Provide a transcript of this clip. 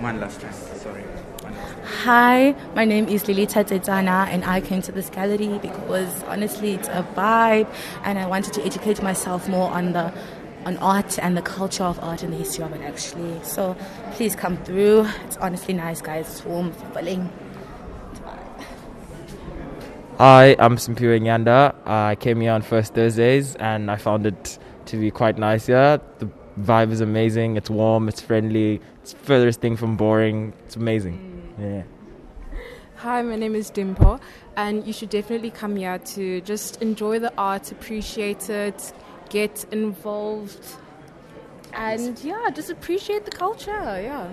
One last time. Sorry. Last time. Hi, my name is Lilita Tetana, and I came to this gallery because honestly it's a vibe, and I wanted to educate myself more on the on art and the culture of art and the history of it actually. So please come through. It's honestly nice, guys. It's warm, it's fulfilling. Hi, I'm Simpiwe Nyanda. I came here on first Thursdays and I found it to be quite nice here. The vibe is amazing. It's warm, it's friendly, it's furthest thing from boring. It's amazing. Mm. Yeah. Hi, my name is Dimpo, and you should definitely come here to just enjoy the art, appreciate it, get involved, and yeah, just appreciate the culture. Yeah.